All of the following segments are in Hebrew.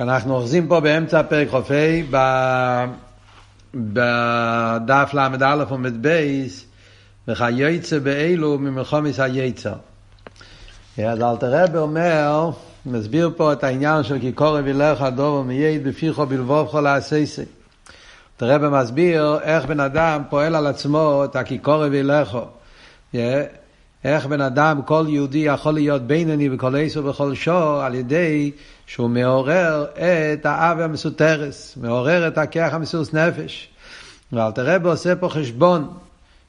אנחנו אוחזים פה באמצע פרק חופי, בדף ל"א עומד בייס, וכיוצא באלו ממלחומס היצר. אז אלתר רבי אומר, מסביר פה את העניין של כי קורא וילך הדוב ומייד בפיחו בלבובך לעשייסי. אלתר רבי מסביר איך בן אדם פועל על עצמו את הכיכורי וילכו. איך בן אדם, כל יהודי יכול להיות בינוני בכל עשר ובכל שור על ידי שהוא מעורר את האב המסותרס, מעורר את הכיח המסוס נפש. ואל תראה בעושה פה חשבון,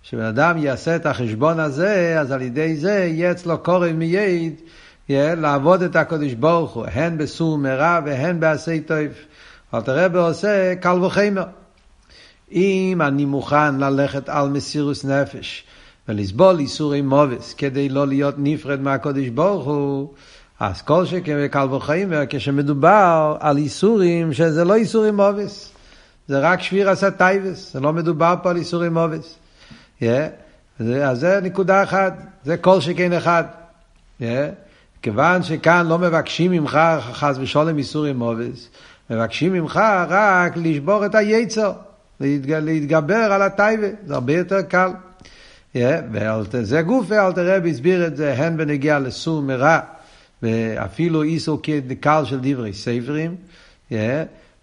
שבן אדם יעשה את החשבון הזה, אז על ידי זה יהיה אצלו קורב מייד, לעבוד את הקדוש ברוך הוא, הן בסור מרע והן בעשי טוב. אל תראה בעושה קל וחמר. אם אני מוכן ללכת על מסירוס נפש, ולסבול איסורי מובס כדי לא להיות נפרד מהקודש ברוך הוא, אז כל שכן וקל וחומר, כשמדובר על ייסורים שזה לא ייסורי מוות, זה רק שבירת התאוות, זה לא מדובר פה על ייסורי מוות. Yeah. אז זה נקודה אחת, זה כל שכן אחד. Yeah. כיוון שכאן לא מבקשים ממך חס ושלום ייסורי מוות, מבקשים ממך רק לשבור את היצר, להתגבר על התאווה, זה הרבה יותר קל. וזה גוף אלתר רבי הסביר את זה הן בנגיע לסור מרע ואפילו איסו קל של דברי ספרים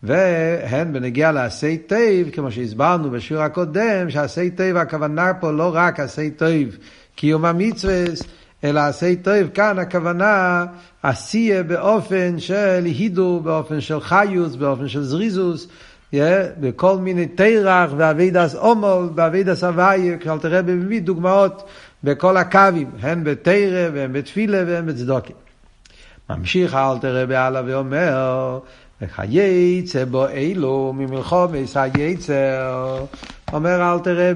והן בנגיע לעשי טייב כמו שהסברנו בשיעור הקודם שעשי טייב הכוונה פה לא רק עשי טייב קיום המצווה אלא עשי טייב כאן הכוונה עשייה באופן של הידור באופן של חיוס באופן של זריזוס בכל מיני תרח ואבידס אומול ואבידס הוויה, כשאל תראה מביא דוגמאות בכל הקווים, הן בתרא והן בתפילה והן בצדוקה. ממשיך אל תראה בהלאה ואומר, וכייצא בו אילו ממלחומס היצר, אומר אל תראה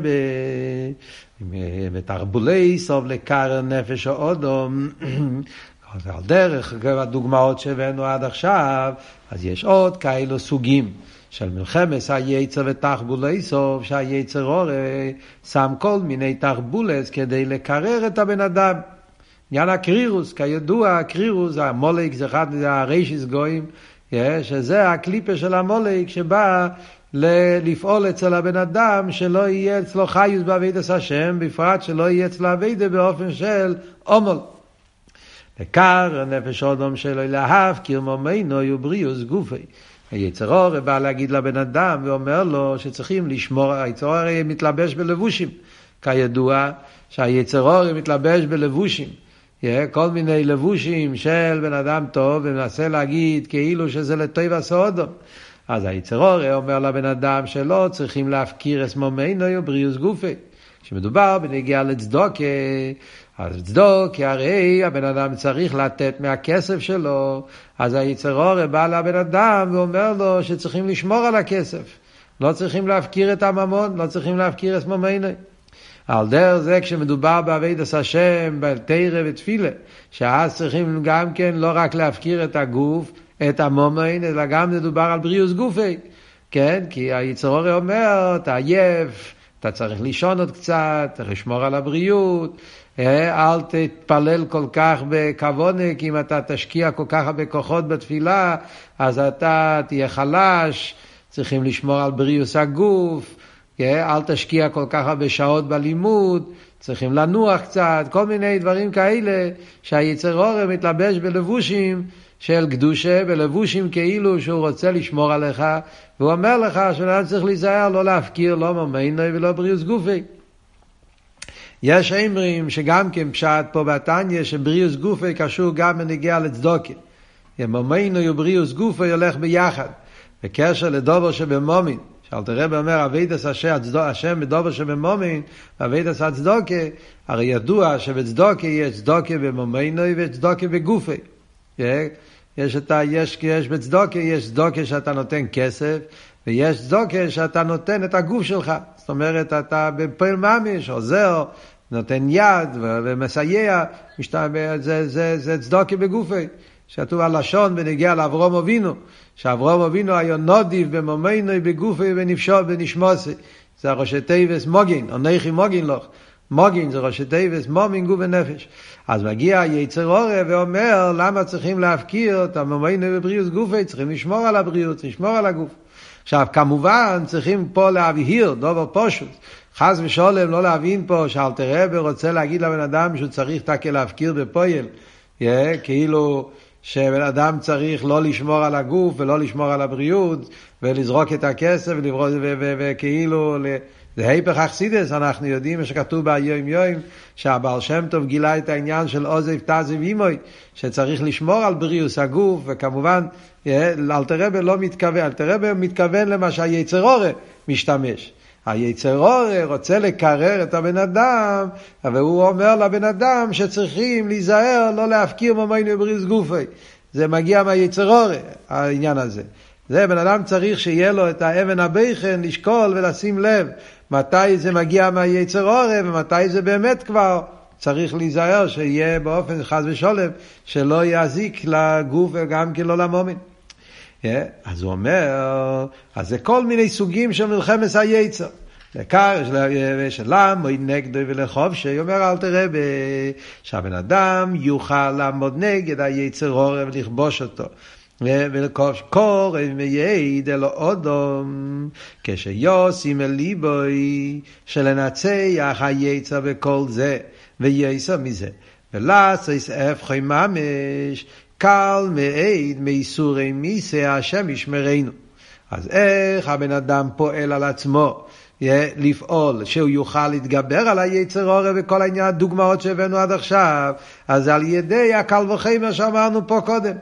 בתרבולי סוב לקר נפש האודום, על דרך הדוגמאות שהבאנו עד עכשיו, אז יש עוד כאלו סוגים. של מלחמס היצר ותחבולי סוף, שהיצר הורי שם כל מיני תחבולס כדי לקרר את הבן אדם. עניין הקרירוס, כידוע, הקרירוס, המולק זה אחד מהריישיס גויים, שזה הקליפה של המולק שבא לפעול אצל הבן אדם, שלא יהיה אצלו חיוס בעבידת השם, בפרט שלא יהיה אצלו עבידה באופן של עומל. לקר נפש אודום שלו להב, קירמו מינו יובריאוס גופי. היצר אור בא להגיד לבן אדם ואומר לו שצריכים לשמור, היצר אור מתלבש בלבושים. כידוע שהיצר אור מתלבש בלבושים. כל מיני לבושים של בן אדם טוב ומנסה להגיד כאילו שזה לטוב הסעודו. אז היצר אור אומר לבן אדם שלא צריכים להפקיר את מומנו ובריאוס גופי. כשמדובר בנגיעה לצדוקה, אז צדוק, כי הרי הבן אדם צריך לתת מהכסף שלו, אז היצר אורי בא לבן אדם ואומר לו שצריכים לשמור על הכסף. לא צריכים להפקיר את הממון, לא צריכים להפקיר את ממנו. על דרך זה כשמדובר בעבידת השם, בתרא ותפילה, שאז צריכים גם כן לא רק להפקיר את הגוף, את המומיין, אלא גם מדובר על בריאוס גופי. כן? כי היצר אורי אומר, אתה עייף, אתה צריך לישון עוד קצת, צריך לשמור על הבריאות. אה, אל תתפלל כל כך בכוונה, כי אם אתה תשקיע כל כך הרבה כוחות בתפילה, אז אתה תהיה חלש, צריכים לשמור על בריאוס הגוף, אה, אל תשקיע כל כך הרבה שעות בלימוד, צריכים לנוח קצת, כל מיני דברים כאלה שהיצר אורם מתלבש בלבושים של קדושה, בלבושים כאילו שהוא רוצה לשמור עליך, והוא אומר לך שאתה צריך להיזהר, לא להפקיר, לא ממנו ולא בריאוס גופי. יש אמרים שגם כן פשט פה בתניא שבריאוס גופי קשור גם בנגיעה לצדוקה. ימומנו ובריאוס גופי הולך ביחד. בקשר לדובר שבמומין, שאל תראה ואומר אבידס השם בדובר שבמומין, אבידס הצדוקה, הרי ידוע שבצדוקה יש צדוקה במומנו וצדוקה בגופי. יש, את ה, יש, יש בצדוקה, יש צדוקה שאתה נותן כסף, ויש צדוקה שאתה נותן את הגוף שלך. זאת אומרת, אתה בפועל ממש, עוזר, נותן יד ומסייע, זה, זה, זה, זה צדוקי בגופי. שכתוב הלשון בנגיע לאברום אבינו, שאברום אבינו היה נודיב במומנו בגופי ובנפשו ובנשמוסי. זה הראשי תיבס מוגין, אנכי מוגין לך. מוגין זה ראשי תיבס, מומין גוף ונפש. אז מגיע יצר אורה ואומר, למה צריכים להפקיר את המומיינו בבריאות גופי? צריכים לשמור על הבריאות, לשמור על הגוף. עכשיו, כמובן, צריכים פה להבהיר, דובר פשוט. חס ושולם, לא להבין פה שאלתר רבי רוצה להגיד לבן אדם שהוא צריך תקה להפקיר בפועל. Yeah, כאילו שבן אדם צריך לא לשמור על הגוף ולא לשמור על הבריאות ולזרוק את הכסף וכאילו זה היפך אכסידס, אנחנו יודעים מה שכתוב ביום יום, שהבעל שם טוב גילה את העניין של עוזב תזב אימוי, שצריך לשמור על בריאוס הגוף, וכמובן, אלתרבה לא מתכוון, אלתרבה מתכוון למה שהיצר אורה משתמש. היצר אורה רוצה לקרר את הבן אדם, והוא אומר לבן אדם שצריכים להיזהר לא להפקיר ממיינו בריאוס גופי. זה מגיע מהיצר אורה, העניין הזה. זה בן אדם צריך שיהיה לו את האבן הבכן לשקול ולשים לב מתי זה מגיע מהיצר עורף ומתי זה באמת כבר צריך להיזהר שיהיה באופן חס ושולם שלא יזיק לגוף וגם כן לא למומין. Yeah, אז הוא אומר, אז זה כל מיני סוגים של מלחמת היצר. לקר של לעמוד נגדו ולחופשי, אומר אל תראה שהבן אדם יוכל לעמוד נגד היצר עורף ולכבוש אותו. ולכוש קורא מייד אלו אודום, כשיוסים אל ליבוי, שלנצח היצר וכל זה, וייסר מזה. ולעשוס אפחי ממש, קל מעיד מייסורי מיסה השם ישמרנו. אז איך הבן אדם פועל על עצמו לפעול, שהוא יוכל להתגבר על היצר אורי וכל העניין, הדוגמאות שהבאנו עד עכשיו, אז על ידי הקל וחמר שאמרנו פה קודם.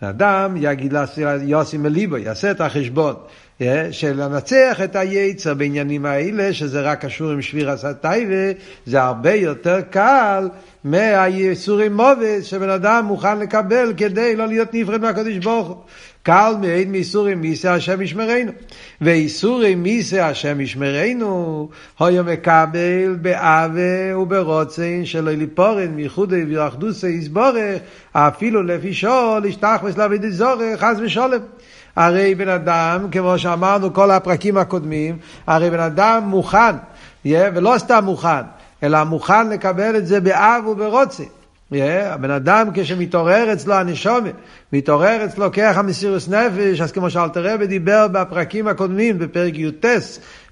אדם יגיד יוסי מליבו, יעשה את החשבון. אה, של לנצח את היצר בעניינים האלה, שזה רק קשור עם שביר הסטייבה, זה הרבה יותר קל מהייסורים מובס שבן אדם מוכן לקבל כדי לא להיות נפרד מהקדוש ברוך הוא. קל מעין מאיסורים מיסה השם ישמרנו. ואיסורים מיסה השם ישמרנו, היה מקבל באווה וברוצן שלא ליפורן מיחודי ואחדוסי יסבורך, אפילו לפי שול ישתח וסלבי דזורך, חס ושולם. הרי בן אדם, כמו שאמרנו כל הפרקים הקודמים, הרי בן אדם מוכן, ולא סתם מוכן, אלא מוכן לקבל את זה באב וברוצה. הבן אדם כשמתעורר אצלו הנשומת, מתעורר אצלו כרך המסירוס נפש, אז כמו שאלתר רבי דיבר בפרקים הקודמים, בפרק י"ט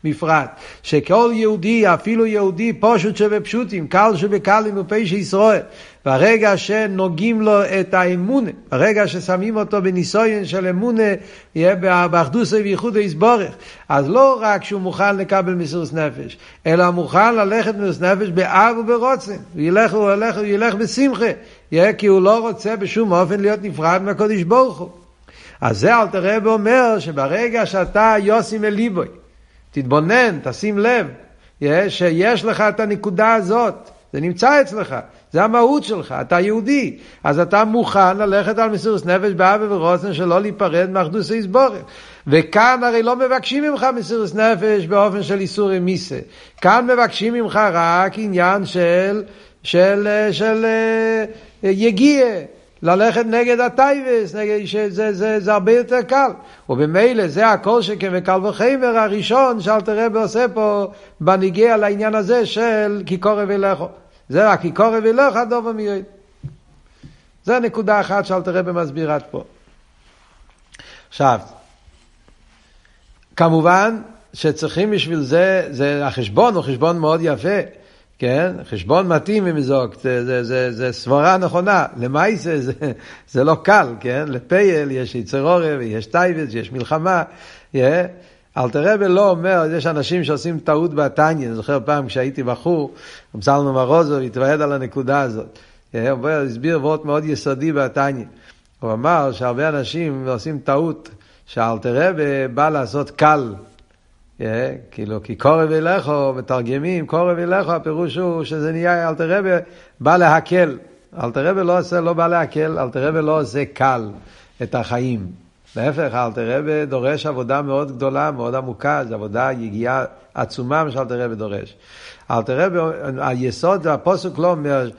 בפרט, שכל יהודי, אפילו יהודי פשוט שבפשוטים, קל שבקלים ופשע ישראל, ברגע שנוגעים לו את האמונה, ברגע ששמים אותו בניסויין של אמונה, יהיה באחדוסי וייחוד ויסבורך, אז לא רק שהוא מוכן לקבל מסירות נפש, אלא מוכן ללכת מסירות נפש באב וברוצן, הוא ילך, הוא ילך, הוא ילך בשמחה, יהיה כי הוא לא רוצה בשום אופן להיות נפרד מהקודש ברוך הוא. אז זה אל תראה ואומר שברגע שאתה יוסי מליבוי, תתבונן, תשים לב, שיש לך את הנקודה הזאת, זה נמצא אצלך, זה המהות שלך, אתה יהודי, אז אתה מוכן ללכת על מסירות נפש באבי ורוסן שלא להיפרד מאחדוס איסבורך. וכאן הרי לא מבקשים ממך מסירות נפש באופן של איסורי מיסה. כאן מבקשים ממך רק עניין של, של, של, של אה, יגיע. ללכת נגד הטייבס, נגד, שזה זה, זה הרבה יותר קל. ובמילא זה הכל שכן וקל וחמר הראשון שאלתר רבי עושה פה בניגיע לעניין הזה של כי קורא ולכו. זה רק כי קורא ולכו דובר מיועד. זה נקודה אחת שאלתר רבי מסביר עד פה. עכשיו, כמובן שצריכים בשביל זה, זה החשבון הוא חשבון מאוד יפה. כן? חשבון מתאים עם זוג, זה, זה, זה, זה סברה נכונה. למעשה זה, זה לא קל, כן? לפייל יש יצר עורב, יש טייבס, יש מלחמה. Yeah. אלתר רבי לא אומר, יש אנשים שעושים טעות בתניא, אני זוכר פעם כשהייתי בחור, אמסלנו מרוזו התוועד על הנקודה הזאת. Yeah, הוא הסביר וורט מאוד יסודי בתניא. הוא אמר שהרבה אנשים עושים טעות, שאלתר רבי בא לעשות קל. כאילו, כי קורב אליכו, מתרגמים, קורב אליכו, הפירוש הוא שזה נהיה, אלתר רבי בא להקל. אלתר רבי לא עושה, לא בא להקל, אלתר רבי לא עושה קל את החיים. להפך, אלתר רבי דורש עבודה מאוד גדולה, מאוד עמוקה, זו עבודה, יגיעה עצומה מה שאלתר רבי דורש. אלתר רבי, היסוד, הפוסק לא אומר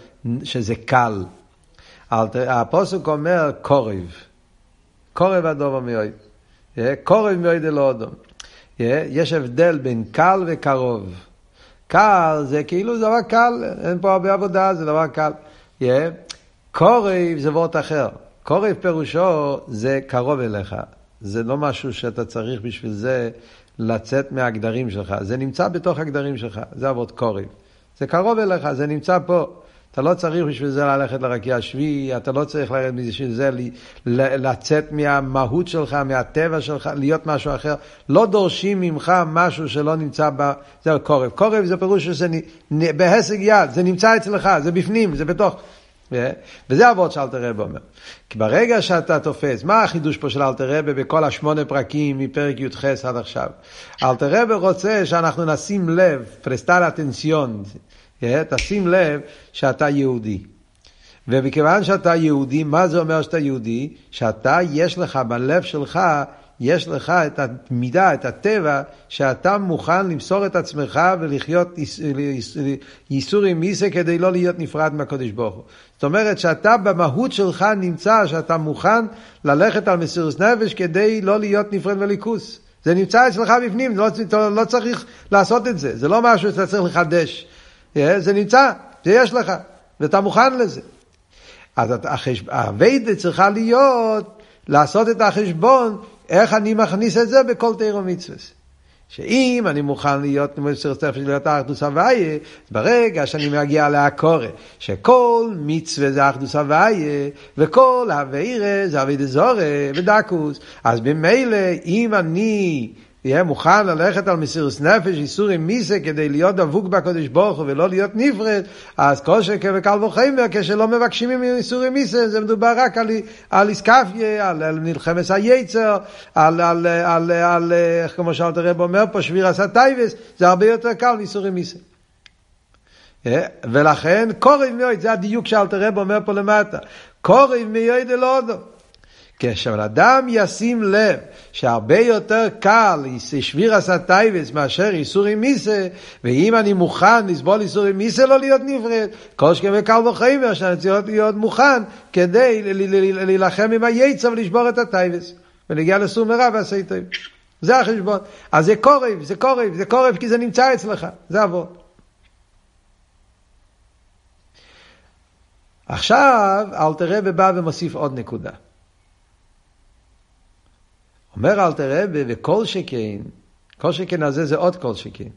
שזה קל. הפוסק אומר קורב. קורב הדובר מאויד. קורב מאויד אלא אדום. יש הבדל בין קל וקרוב. קל זה כאילו זה דבר קל, אין פה הרבה עבודה, זה דבר קל. Yeah. קורב זה וורט אחר. קורב פירושו זה קרוב אליך. זה לא משהו שאתה צריך בשביל זה לצאת מהגדרים שלך. זה נמצא בתוך הגדרים שלך, זה אבות קורב. זה קרוב אליך, זה נמצא פה. אתה לא צריך בשביל זה ללכת לרקיע שביעי, אתה לא צריך ללכת בשביל זה לצאת מהמהות שלך, מהטבע שלך, להיות משהו אחר. לא דורשים ממך משהו שלא נמצא ב... זהו קורב. קורב זה פירוש שזה בהישג יד, זה נמצא אצלך, זה בפנים, זה בתוך. וזה אבות שאלתר רב אומר. כי ברגע שאתה תופס, מה החידוש פה של אלתר רב בכל השמונה פרקים מפרק י"ח עד עכשיו? אלתר רב רוצה שאנחנו נשים לב, פרסטל אטנציון, תשים לב שאתה יהודי. ומכיוון שאתה יהודי, מה זה אומר שאתה יהודי? שאתה, יש לך בלב שלך, יש לך את המידה, את הטבע, שאתה מוכן למסור את עצמך ולחיות ייסורים מיסה כדי לא להיות נפרד מהקודש ברוך הוא. זאת אומרת שאתה במהות שלך נמצא, שאתה מוכן ללכת על מסירות נפש כדי לא להיות נפרד וליכוס. זה נמצא אצלך בפנים, לא, לא צריך לעשות את זה, זה לא משהו שאתה צריך לחדש. זה נמצא, זה יש לך, ואתה מוכן לזה. אז הווידה צריכה להיות לעשות את החשבון איך אני מכניס את זה בכל תירו מצווה. שאם אני מוכן להיות מוסר נפש להיות האחדוס הוויה, ברגע שאני מגיע לעקורת, שכל מצווה זה אחדוס הוויה, וכל הווירה זה אבי דזורי ודקוס, אז במילא אם אני יהיה מוכן ללכת על מסירות נפש, איסורים מיסה, כדי להיות דבוק בקודש ברוך הוא ולא להיות נפרד, אז כל שקר וקל וחיימר, כשלא מבקשים ממנו איסורים מיסה, זה מדובר רק על, על איסקפיה, על, על מלחמת היצר, על, על, על, על, איך כמו שאלת הרב אומר פה, שביר עשה טייבס, זה הרבה יותר קל מאיסורים מיסה. ולכן קורב מאוד, זה הדיוק שאלת הרב אומר פה למטה, קורב מאוד אלודו. כשבן אדם ישים לב שהרבה יותר קל שביר עשה טייבס מאשר איסורי מיסה, ואם אני מוכן לסבול איסורי מיסה לא להיות נפרד, כל שכם וקל וחיימר שאני צריך להיות מוכן כדי להילחם עם היצר ולשבור את הטייבס, ולהגיע לסור מרע ועשה טוב. זה החשבון. אז זה קורב, זה קורב, זה קורב כי זה נמצא אצלך, זה אבות. עכשיו אלתר רבי בא ומוסיף עוד נקודה. אומר אל תראה, וכל שכן, כל שכן הזה זה עוד כל שכן.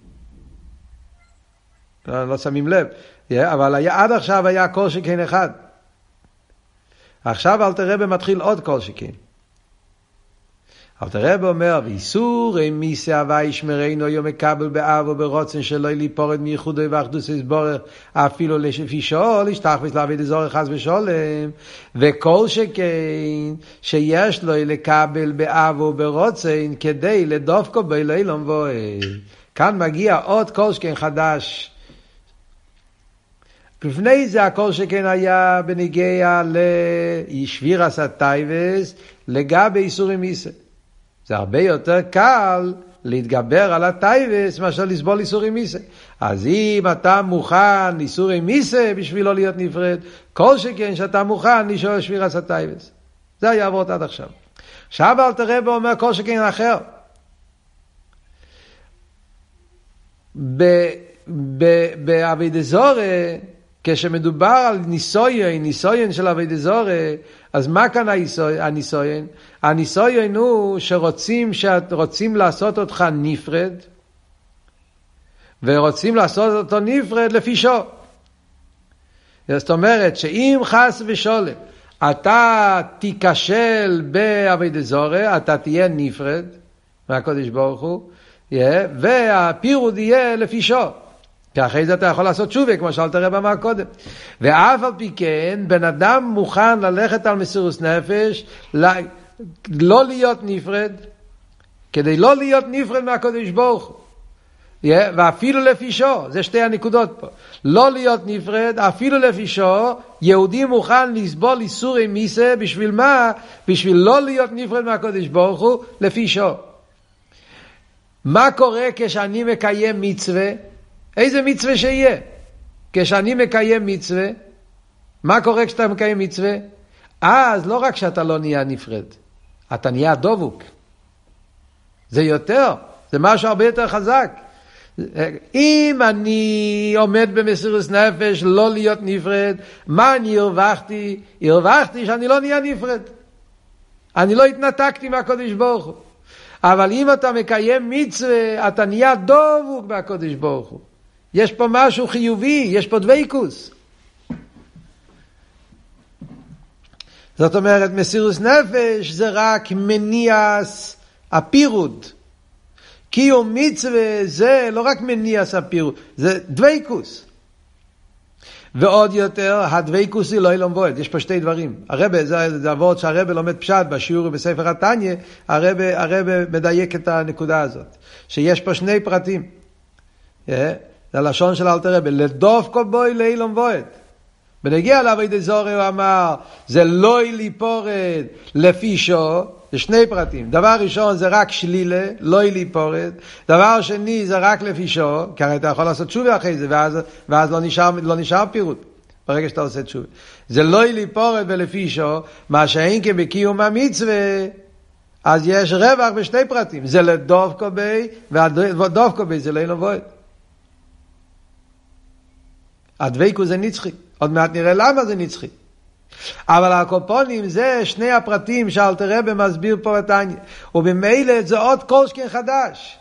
לא, לא שמים לב, אבל היה, עד עכשיו היה כל שכן אחד. עכשיו אל תראה מתחיל עוד כל שכן. אלתר רב אומר, ואיסור מיסי הווה ישמרנו יום מקבל באב וברוצן שלא ליפורד מייחודו ואחדוס יסבורך אפילו לפי שאול, ישתח וסלעבד אזור חס ושולם, וכל שכן שיש לו לקבל באב וברוצן כדי לדופקו בלילום ואוהל. כאן מגיע עוד כל שכן חדש. לפני זה הכל שכן היה בנוגע לשבירת התאוות לגבי ייסורי מיתה. זה הרבה יותר קל להתגבר על התאוות מאשר לסבול ייסורי מיתה. אז אם אתה מוכן ייסורי מיתה בשביל לא להיות נפרד, כל שכן שאתה מוכן לשאול שבירת התאוות. זה היה עבוד עד עכשיו. עכשיו אל תראה ואומר כל שכן אחר. באבי דזורי, כשמדובר על ניסויין, ניסויין של אבי דזורי, אז מה כאן הניסויין? הניסויין הוא שרוצים רוצים לעשות אותך נפרד, ורוצים לעשות אותו נפרד לפי שור. זאת אומרת שאם חס ושולם אתה תיכשל באבי זורי, אתה תהיה נפרד מהקודש ברוך הוא, והפירוד יהיה לפי שור. כי אחרי זה אתה יכול לעשות תשובה, כמו שאלת הרב אמר קודם. ואף על פי כן, בן אדם מוכן ללכת על מסירוס נפש, לא להיות נפרד, כדי לא להיות נפרד מהקודש ברוך הוא. ואפילו לפי שור, זה שתי הנקודות פה. לא להיות נפרד, אפילו לפי שור, יהודי מוכן לסבול איסורי מיסה, בשביל מה? בשביל לא להיות נפרד מהקודש ברוך הוא, לפי שור. מה קורה כשאני מקיים מצווה? איזה מצווה שיהיה. כשאני מקיים מצווה, מה קורה כשאתה מקיים מצווה? אז לא רק שאתה לא נהיה נפרד, אתה נהיה דבוק. זה יותר, זה משהו הרבה יותר חזק. אם אני עומד במסירות נפש לא להיות נפרד, מה אני הרווחתי? הרווחתי שאני לא נהיה נפרד. אני לא התנתקתי מהקודש ברוך הוא. אבל אם אתה מקיים מצווה, אתה נהיה דבוק מהקודש ברוך הוא. יש פה משהו חיובי, יש פה דבייקוס. זאת אומרת, מסירוס נפש זה רק מניעס הפירוד. קיום מצווה זה לא רק מניעס הפירוד, זה דבייקוס. ועוד יותר, הדבייקוס היא לא אילום בועד. יש פה שתי דברים. הרבה, זה, זה עבוד שהרבה לומד פשט בשיעור בספר התניא, הרבה, הרבה מדייק את הנקודה הזאת. שיש פה שני פרטים. Yeah, אה? זה הלשון של אלתר רבה, לדוף כל בוי לאילום בועד. ונגיע לעבודי זורי הוא אמר, זה לא ליפורד לפי שו, זה שני פרטים. דבר ראשון זה רק שלילה, לא ליפורד. דבר שני זה רק לפי שו, כי הרי אתה יכול לעשות תשובה אחרי זה, ואז, ואז לא, נשאר, לא נשאר פירוט. ברגע שאתה עושה תשובה. זה לא ליפורד ולפי שו, מה שאין כבקיום המצווה, אז יש רווח בשני פרטים. זה לדוב קובי, והדוב קובי זה לא נבואד. הדבקו זה נצחי. עוד מעט נראה למה זה נצחי. אבל הקופונים זה שני הפרטים שאלתר רבי מסביר פה בתניא. ובמילא זה עוד קולשכן חדש.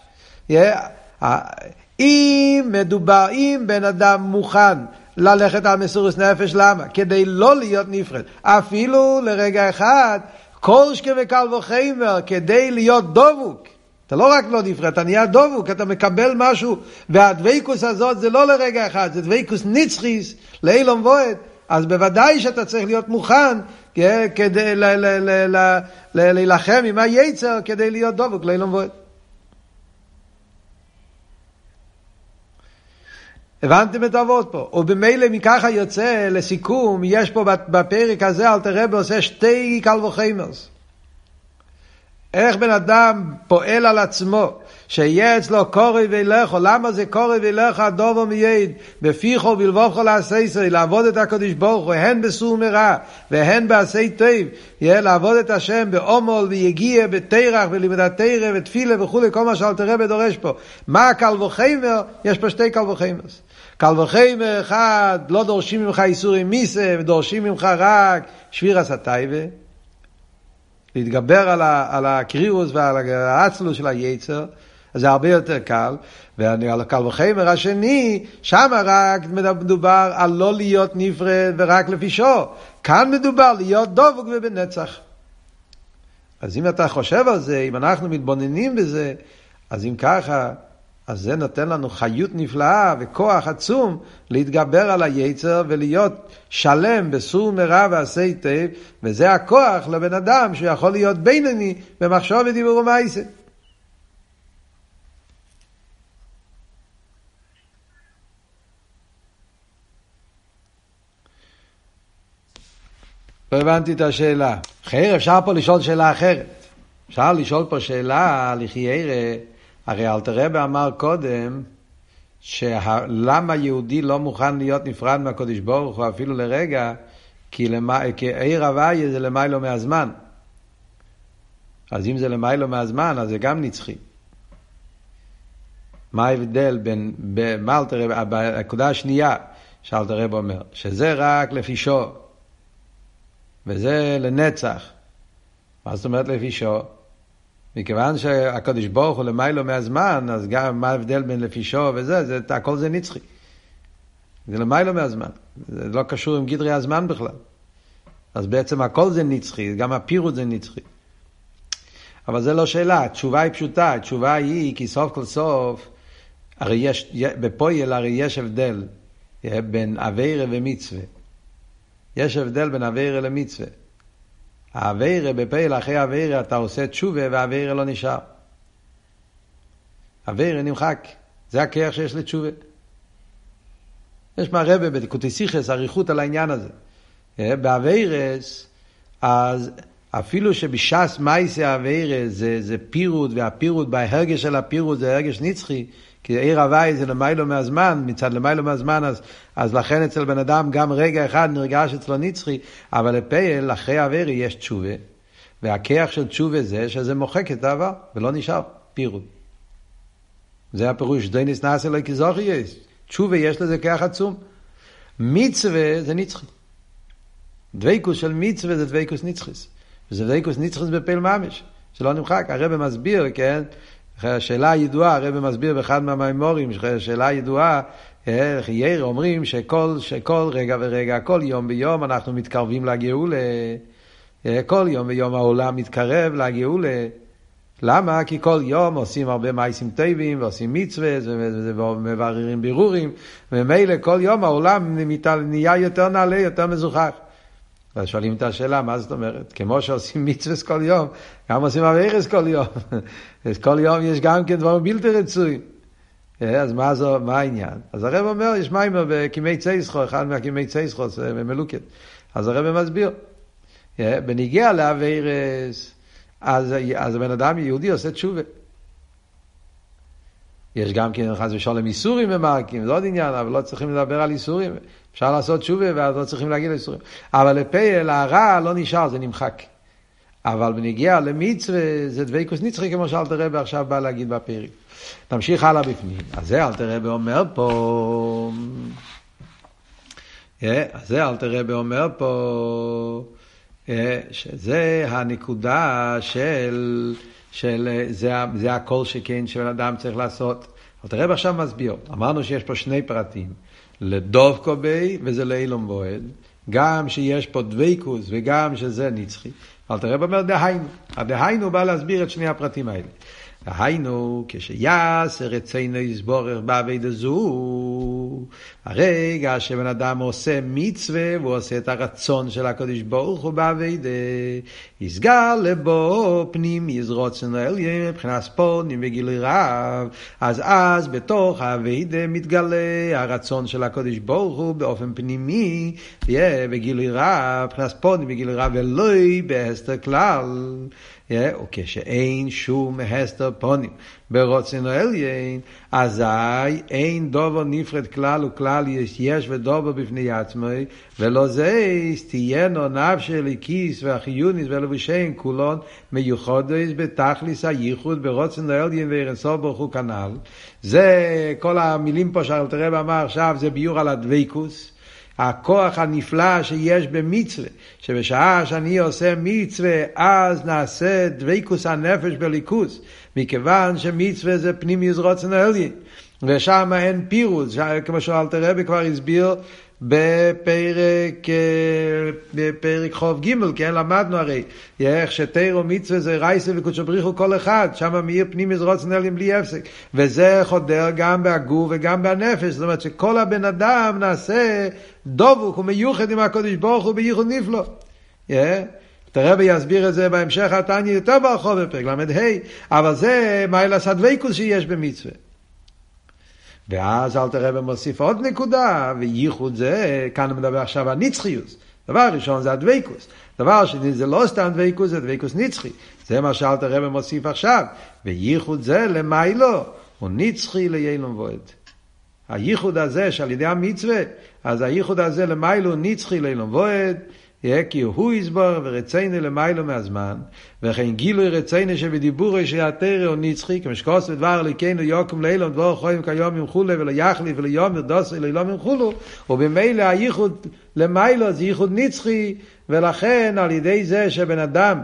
אם מדובר, אם בן אדם מוכן ללכת על מסירוס נפש, למה? כדי לא להיות נפרד. אפילו לרגע אחד, קולשכן וקל וחיימר, כדי להיות דבוק. אתה לא רק לא נפרד, אתה נהיה דבוק, אתה מקבל משהו, והדבקוס הזאת זה לא לרגע אחד, זה דבקוס נצחיס, לאילום וועד, אז בוודאי שאתה צריך להיות מוכן כן, כדי להילחם עם היצר כדי להיות דבוק לאילום וועד. הבנתם את העבוד פה. ובמילא מככה יוצא, לסיכום, יש פה בפרק הזה, אל תראה עושה שתי קל וחיימרס. איך בן אדם פועל על עצמו, שיהיה אצלו קורי וילכו, למה זה קורי וילכו הדובו מייד, בפיחו ולבוכו לעשייסרי, לעבוד את הקדוש ברוך הוא, הן בסור מרע, והן בעשי טוב, יהיה לעבוד את השם בעומול ויגיע בתרח ולימודת תרא ותפילה וכולי, כל מה שאל תראה בדורש פה. מה הקל וחיימר? יש פה שתי קל וחיימרס. קל וחיימר אחד, לא דורשים ממך איסורים מיסה, ודורשים ממך רק שבירס הטייבה. להתגבר על, ה, על הקרירוס ועל האצלוס של היצר, אז זה הרבה יותר קל. ועל הקל וחמר השני, שם רק מדובר על לא להיות נפרד ורק לפי שור. כאן מדובר להיות דבוק ובנצח. אז אם אתה חושב על זה, אם אנחנו מתבוננים בזה, אז אם ככה, אז זה נותן לנו חיות נפלאה וכוח עצום להתגבר על היצר ולהיות שלם בסור מרע ועשה היטב, וזה הכוח לבן אדם שיכול להיות בינוני במחשוב ודיבור ומעשה. לא הבנתי את השאלה. אחר, אפשר פה לשאול שאלה אחרת. אפשר לשאול פה שאלה, לחיירה, הרי אלתרבה אמר קודם, שלמה יהודי לא מוכן להיות נפרד מהקודש ברוך הוא אפילו לרגע, כי, למה, כי עיר הוויה זה למיילו מהזמן. אז אם זה למיילו מהזמן, אז זה גם נצחי. מה ההבדל בין, מה אלתרבה, הנקודה השנייה שאלתרבה אומר, שזה רק לפי שור, וזה לנצח. מה זאת אומרת לפי שור? מכיוון שהקדוש ברוך הוא למיילו מהזמן, אז גם מה ההבדל בין לפישו וזה, זה, הכל זה נצחי. זה למיילו מהזמן. זה לא קשור עם גדרי הזמן בכלל. אז בעצם הכל זה נצחי, גם הפירוט זה נצחי. אבל זה לא שאלה, התשובה היא פשוטה, התשובה היא כי סוף כל סוף, הרי יש, בפויל הרי יש הבדל אה, בין אביירה ומצווה. יש הבדל בין אביירה למצווה. האווירה בפעיל אחרי האווירה אתה עושה תשובה והאווירה לא נשאר. אווירה נמחק, זה הכיח שיש לתשובה. יש מהרבה בקוטיסיכס אריכות על העניין הזה. אה, באווירס, אז אפילו שבש"ס מייסי האווירס זה, זה פירוד, והפירוד, בהרגש של הפירוד זה הרגש נצחי, כי עיר הוואי זה למיילו מהזמן, מצד למיילו מהזמן, אז, אז לכן אצל בן אדם גם רגע אחד נרגש אצלו נצחי, אבל לפייל, אחרי אווירי יש תשובה, והכיח של תשובה זה שזה מוחק את העבר, ולא נשאר פירוד. זה הפירוש, דוינס נעשה לא כזוכי יש. תשובה יש לזה כוח עצום. מצווה זה נצחי. דבקוס של מצווה זה דבקוס נצחיס. וזה דבקוס נצחיס בפעיל ממש, שלא נמחק. הרב מסביר, כן? שאלה ידועה, הרב מסביר באחד מהמימורים, שאלה ידועה, חייר אומרים שכל, שכל רגע ורגע, כל יום ביום אנחנו מתקרבים לגאולה. כל יום ויום העולם מתקרב לגאולה. למה? כי כל יום עושים הרבה מייסים טובים ועושים מצווה ומבררים בירורים וממילא כל יום העולם נהיה יותר נעלה, יותר מזוכח. אז שואלים את השאלה, מה זאת אומרת? כמו שעושים מצווה כל יום, גם עושים אביירס כל יום. אז כל יום יש גם כן דברים בלתי רצויים. אה, אז מה, זו, מה העניין? אז הרב אומר, יש מיימר בקימי צייסחו, אחד מהקימי צייסחו, זה ממלוקת. אז הרב מסביר. אה, בניגיע לאביירס, אז, אז הבן אדם יהודי עושה תשובה. יש גם כן חס ושלום איסורים ומרקים, זה עוד עניין, אבל לא צריכים לדבר על איסורים. אפשר לעשות תשובה ואז לא צריכים להגיד איסורים. אבל לפעל, הרע לא נשאר, זה נמחק. אבל בנגיע למצווה זה דבקוס נצחי, כמו שאלתר רבי עכשיו בא להגיד בפרק. נמשיך הלאה בפנים. אז זה אלתר רבי אומר פה, אה, אז זה אלתר רבי אומר פה, אה, שזה הנקודה של, של זה, זה הכל שכן שבן אדם צריך לעשות. אבל תראה עכשיו מסביר, אמרנו שיש פה שני פרטים, לדוב קובי וזה לאילום בועד, גם שיש פה דבקוס וגם שזה נצחי. אבל תראה אומר דהיינו, הדהיינו בא להסביר את שני הפרטים האלה. דהיינו, כשיעשר רצינו יסבורך בעביד הזו, הרגע שבן אדם עושה מצווה והוא עושה את הרצון של הקדוש ברוך הוא בעביד, יסגר לבו פנים יזרוצנו עליין מבחינת ספונים וגילוי רב, אז אז בתוך העביד מתגלה הרצון של הקדוש ברוך הוא באופן פנימי, יהיה בגילוי רב, מבחינת ספונים וגילוי רב, ולא בהסתר כלל. וכשאין שום הסתר פונים ברוצנו עליין, אזי אין דובר נפרד כלל וכלל יש, יש ודובר בפני עצמי, ולא זה תהיינו נפשי ליקיס והחיוניס ולבושין כולון מיוחדס בתכליס הייחוד ברוצנו עליין ואירנסור ברוך הוא כנ"ל. זה כל המילים פה שאלתרעב אמר עכשיו זה ביור על הדבקוס. הכוח הנפלא שיש במצווה, שבשעה שאני עושה מצווה, אז נעשה דבקוס הנפש בליכוס, מכיוון שמצווה זה פנימיוס רוצן עליין, ושם אין פירוס, כמו שאלתר רבי כבר הסביר בפרק, אה, בפרק חוב ג', כן, למדנו הרי, איך שתירו מצווה זה רייסה וקודשו בריחו כל אחד, שם מאיר פנים יזרוץ נלים בלי הפסק, וזה חודר גם בהגוף וגם בנפש, זאת אומרת שכל הבן אדם נעשה דבוק ומיוחד עם הקודש ברוך הוא בייחוד נפלא. Yeah. תראה ויסביר את זה בהמשך התניא יותר ברחוב בפרק ל"ה, אבל זה מיילס הדבקוס שיש במצווה. ואז אל תראה ומוסיף עוד נקודה, וייחוד זה, כאן הוא מדבר עכשיו על נצחיוס. דבר ראשון זה הדבקוס. דבר שני זה לא סתם דבקוס, זה דבקוס נצחי. זה מה שאל תראה ומוסיף עכשיו. וייחוד זה למיילו, הוא נצחי ליילום וועד. הייחוד הזה שעל ידי המצווה, אז הייחוד הזה למיילו נצחי ליילום וועד. כי הוא יסבור ורצינו למיילו מהזמן, וכן גילוי רצינו שבדיבורו שיתרא הוא נצחי, כמו שכוס ודבר אלוקינו יוקם לאילום דבור חויים כיום ימחולו ולא יחליף ולא יומר דוסי לאילום ימחולו, ובמילא הייחוד למיילו זה ייחוד נצחי, ולכן על ידי זה שבן אדם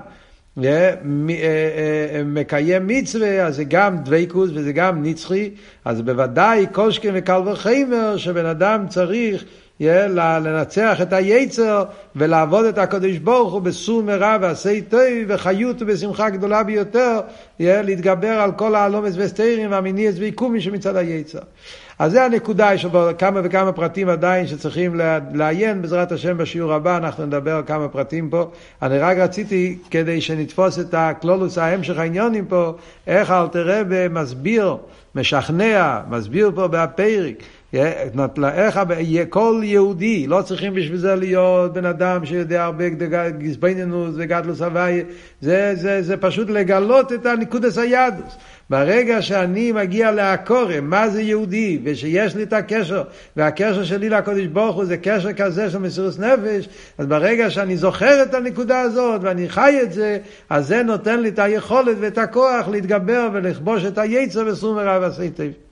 מקיים מצווה, אז זה גם דבקוס וזה גם נצחי, אז בוודאי שכן וקל וחמר שבן אדם צריך לנצח את היצר ולעבוד את הקדוש ברוך הוא בסור מרע ועשי טוב וחיות ובשמחה גדולה ביותר, להתגבר על כל הלומס וסתירים והמיניאס ועיקומים שמצד היצר. אז זה הנקודה, יש בו כמה וכמה פרטים עדיין שצריכים לעיין, בעזרת השם בשיעור הבא אנחנו נדבר על כמה פרטים פה. אני רק רציתי, כדי שנתפוס את הכלולוס ההמשך העניונים פה, איך אלתר רבי מסביר, משכנע, מסביר פה בפרק, איך כל יהודי, לא צריכים בשביל זה להיות בן אדם שיודע הרבה גזבנינוס וגדלוס הוויה, זה, זה, זה פשוט לגלות את הניקודס היהדוס. ברגע שאני מגיע לעקורם, מה זה יהודי, ושיש לי את הקשר, והקשר שלי לקודש ברוך הוא זה קשר כזה של מסירות נפש, אז ברגע שאני זוכר את הנקודה הזאת ואני חי את זה, אז זה נותן לי את היכולת ואת הכוח להתגבר ולכבוש את היצר וסור מרע ועשי טוב.